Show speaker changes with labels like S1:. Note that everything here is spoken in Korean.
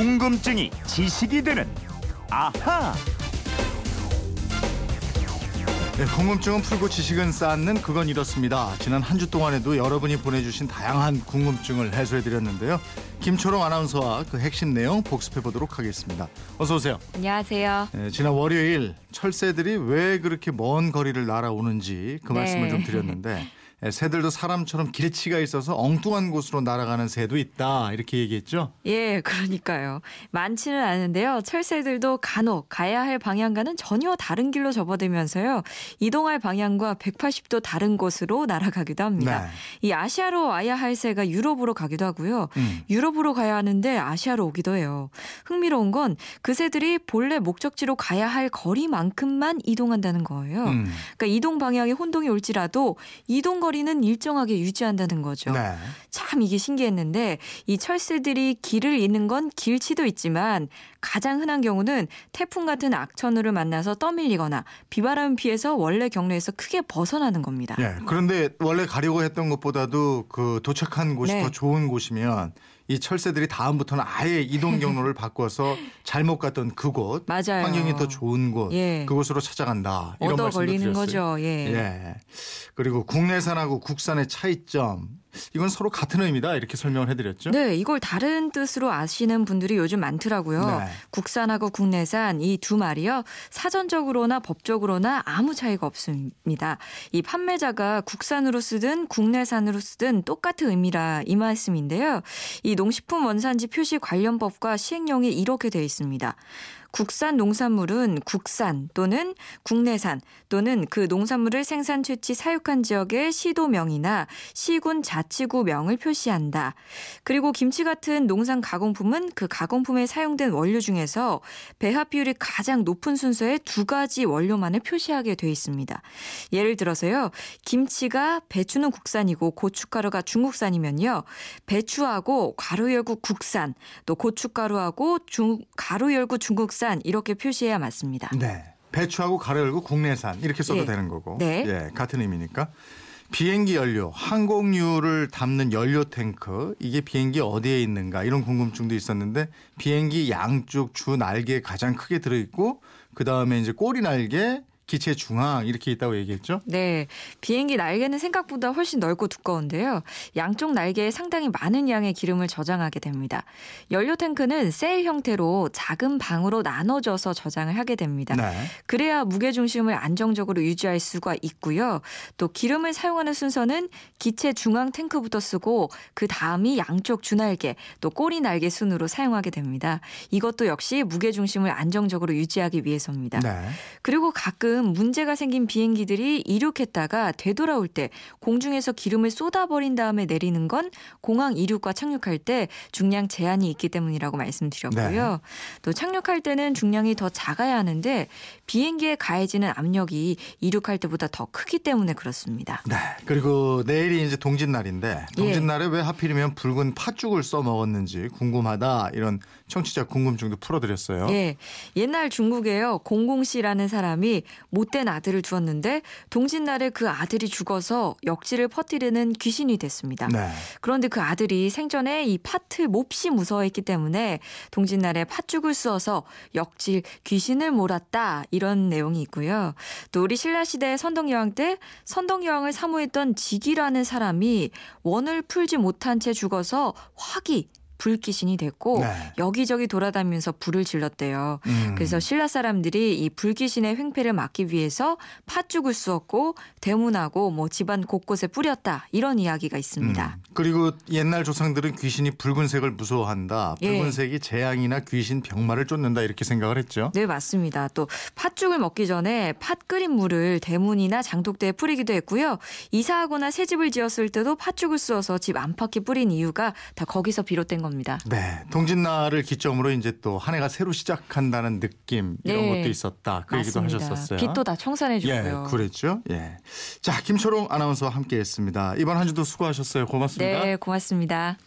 S1: 궁금증이 지식이 되는 아하.
S2: 네, 궁금증은 풀고 지식은 쌓는 그건 이렇습니다. 지난 한 주 동안에도 여러분이 보내주신 다양한 궁금증을 해소해드렸는데요. 김초롱 아나운서와 그 핵심 내용 복습해 보도록 하겠습니다. 어서 오세요.
S3: 안녕하세요.
S2: 네, 지난 월요일 철새들이 왜 그렇게 먼 거리를 날아오는지 그
S3: 네.
S2: 말씀을 좀 드렸는데 네, 새들도 사람처럼 길치가 있어서 엉뚱한 곳으로 날아가는 새도 있다 이렇게 얘기했죠.
S3: 예, 그러니까요. 많지는 않은데요. 철새들도 간혹 가야 할 방향과는 전혀 다른 길로 접어들면서요. 이동할 방향과 180도 다른 곳으로 날아가기도 합니다.
S2: 네.
S3: 이 아시아로 와야 할 새가 유럽으로 가기도 하고요.
S2: 음.
S3: 유럽으로 가야 하는데 아시아로 오기도 해요. 흥미로운 건 그 새들이 본래 목적지로 가야 할 거리만큼만 이동한다는 거예요.
S2: 음.
S3: 그러니까 이동 방향에 혼동이 올지라도 이동 거리는 일정하게 유지한다는 거죠.
S2: 네.
S3: 참 이게 신기했는데 이 철새들이 길을 잇는 건 길치도 있지만 가장 흔한 경우는 태풍 같은 악천후를 만나서 떠밀리거나 비바람 피해서 원래 경로에서 크게 벗어나는 겁니다.
S2: 예. 그런데 원래 가려고 했던 것보다도 그 도착한 곳이
S3: 네.
S2: 더 좋은 곳이면 이 철새들이 다음부터는 아예 이동 경로를 바꿔서 잘못 갔던 그곳,
S3: 맞아요.
S2: 환경이 더 좋은 곳,
S3: 예.
S2: 그곳으로 찾아간다. 이런 말씀도
S3: 걸리는
S2: 드렸어요.
S3: 거죠. 예.
S2: 예. 그리고 국내산하고 국산의 차이점 이건 서로 같은 의미다 이렇게 설명을 해드렸죠.
S3: 네, 이걸 다른 뜻으로 아시는 분들이 요즘 많더라고요.
S2: 네.
S3: 국산하고 국내산 이 두 말이요. 사전적으로나 법적으로나 아무 차이가 없습니다. 이 판매자가 국산으로 쓰든 국내산으로 쓰든 똑같은 의미라 이 말씀인데요. 이 농식품 원산지 표시 관련법과 시행령이 이렇게 되어 있습니다. 국산 농산물은 국산 또는 국내산 또는 그 농산물을 생산 채취 사육한 지역의 시도명이나 시군 자치구명을 표시한다. 그리고 김치 같은 농산 가공품은 그 가공품에 사용된 원료 중에서 배합 비율이 가장 높은 순서의 두 가지 원료만을 표시하게 돼 있습니다. 예를 들어서요. 김치가 배추는 국산이고 고춧가루가 중국산이면요. 배추하고 가루 열구 국산, 또 고춧가루하고 중, 가루 열구 중국산 이렇게 표시해야 맞습니다.
S2: 네. 배추하고 가루 열고 국내산 이렇게 써도
S3: 예.
S2: 되는 거고.
S3: 네.
S2: 예, 같은 의미니까. 비행기 연료, 항공유를 담는 연료 탱크 이게 비행기 어디에 있는가 이런 궁금증도 있었는데 비행기 양쪽 주 날개에 가장 크게 들어 있고 그 다음에 이제 꼬리 날개, 기체 중앙 이렇게 있다고 얘기했죠.
S3: 네. 비행기 날개는 생각보다 훨씬 넓고 두꺼운데요. 양쪽 날개에 상당히 많은 양의 기름을 저장하게 됩니다. 연료 탱크는 셀 형태로 작은 방으로 나눠져서 저장을 하게 됩니다.
S2: 네.
S3: 그래야 무게 중심을 안정적으로 유지할 수가 있고요. 또 기름을 사용하는 순서는 기체 중앙 탱크부터 쓰고 그 다음이 양쪽 주날개 또 꼬리 날개 순으로 사용하게 됩니다. 이것도 역시 무게 중심을 안정적으로 유지하기 위해서입니다.
S2: 네.
S3: 그리고 가끔 문제가 생긴 비행기들이 이륙했다가 되돌아올 때 공중에서 기름을 쏟아버린 다음에 내리는 건 공항 이륙과 착륙할 때 중량 제한이 있기 때문이라고 말씀드렸고요.
S2: 네.
S3: 또 착륙할 때는 중량이 더 작아야 하는데 비행기에 가해지는 압력이 이륙할 때보다 더 크기 때문에 그렇습니다.
S2: 네. 그리고 내일이 이제 동짓날인데
S3: 예.
S2: 동짓날에 왜 하필이면 붉은 팥죽을 써 먹었는지 궁금하다 이런 청취자 궁금증도 풀어드렸어요.
S3: 예. 옛날 중국에요. 공공씨라는 사람이 못된 아들을 두었는데 동짓날에 그 아들이 죽어서 역지를 퍼뜨리는 귀신이 됐습니다.
S2: 네.
S3: 그런데 그 아들이 생전에 이 팥을 몹시 무서워했기 때문에 동짓날에 팥죽을 쑤어서 역질 귀신을 몰았다 이런 내용이 있고요. 또 우리 신라 시대 선덕 여왕 때 선덕 여왕을 사모했던 직이라는 사람이 원을 풀지 못한 채 죽어서 화기 불귀신이 됐고
S2: 네.
S3: 여기저기 돌아다니면서 불을 질렀대요.
S2: 음.
S3: 그래서 신라 사람들이 이 불귀신의 횡패를 막기 위해서 팥죽을 쑤었고 대문하고 뭐 집안 곳곳에 뿌렸다 이런 이야기가 있습니다.
S2: 음. 그리고 옛날 조상들은 귀신이 붉은색을 무서워한다.
S3: 예.
S2: 붉은색이 재앙이나 귀신 병마를 쫓는다 이렇게 생각을 했죠.
S3: 네, 맞습니다. 또 팥죽을 먹기 전에 팥 끓인 물을 대문이나 장독대에 뿌리기도 했고요. 이사하거나 새 집을 지었을 때도 팥죽을 쑤어서 집 안팎에 뿌린 이유가 다 거기서 비롯된 겁니다.
S2: 네, 동짓날을 기점으로 이제 또 한 해가 새로 시작한다는 느낌 이런
S3: 네.
S2: 것도 있었다. 그 얘기도
S3: 맞습니다.
S2: 하셨었어요.
S3: 빚도 다 청산해 주고요.
S2: 예, 그랬죠. 예. 자, 김초롱 아나운서와 함께했습니다. 이번 한 주도 수고하셨어요. 고맙습니다.
S3: 네, 고맙습니다.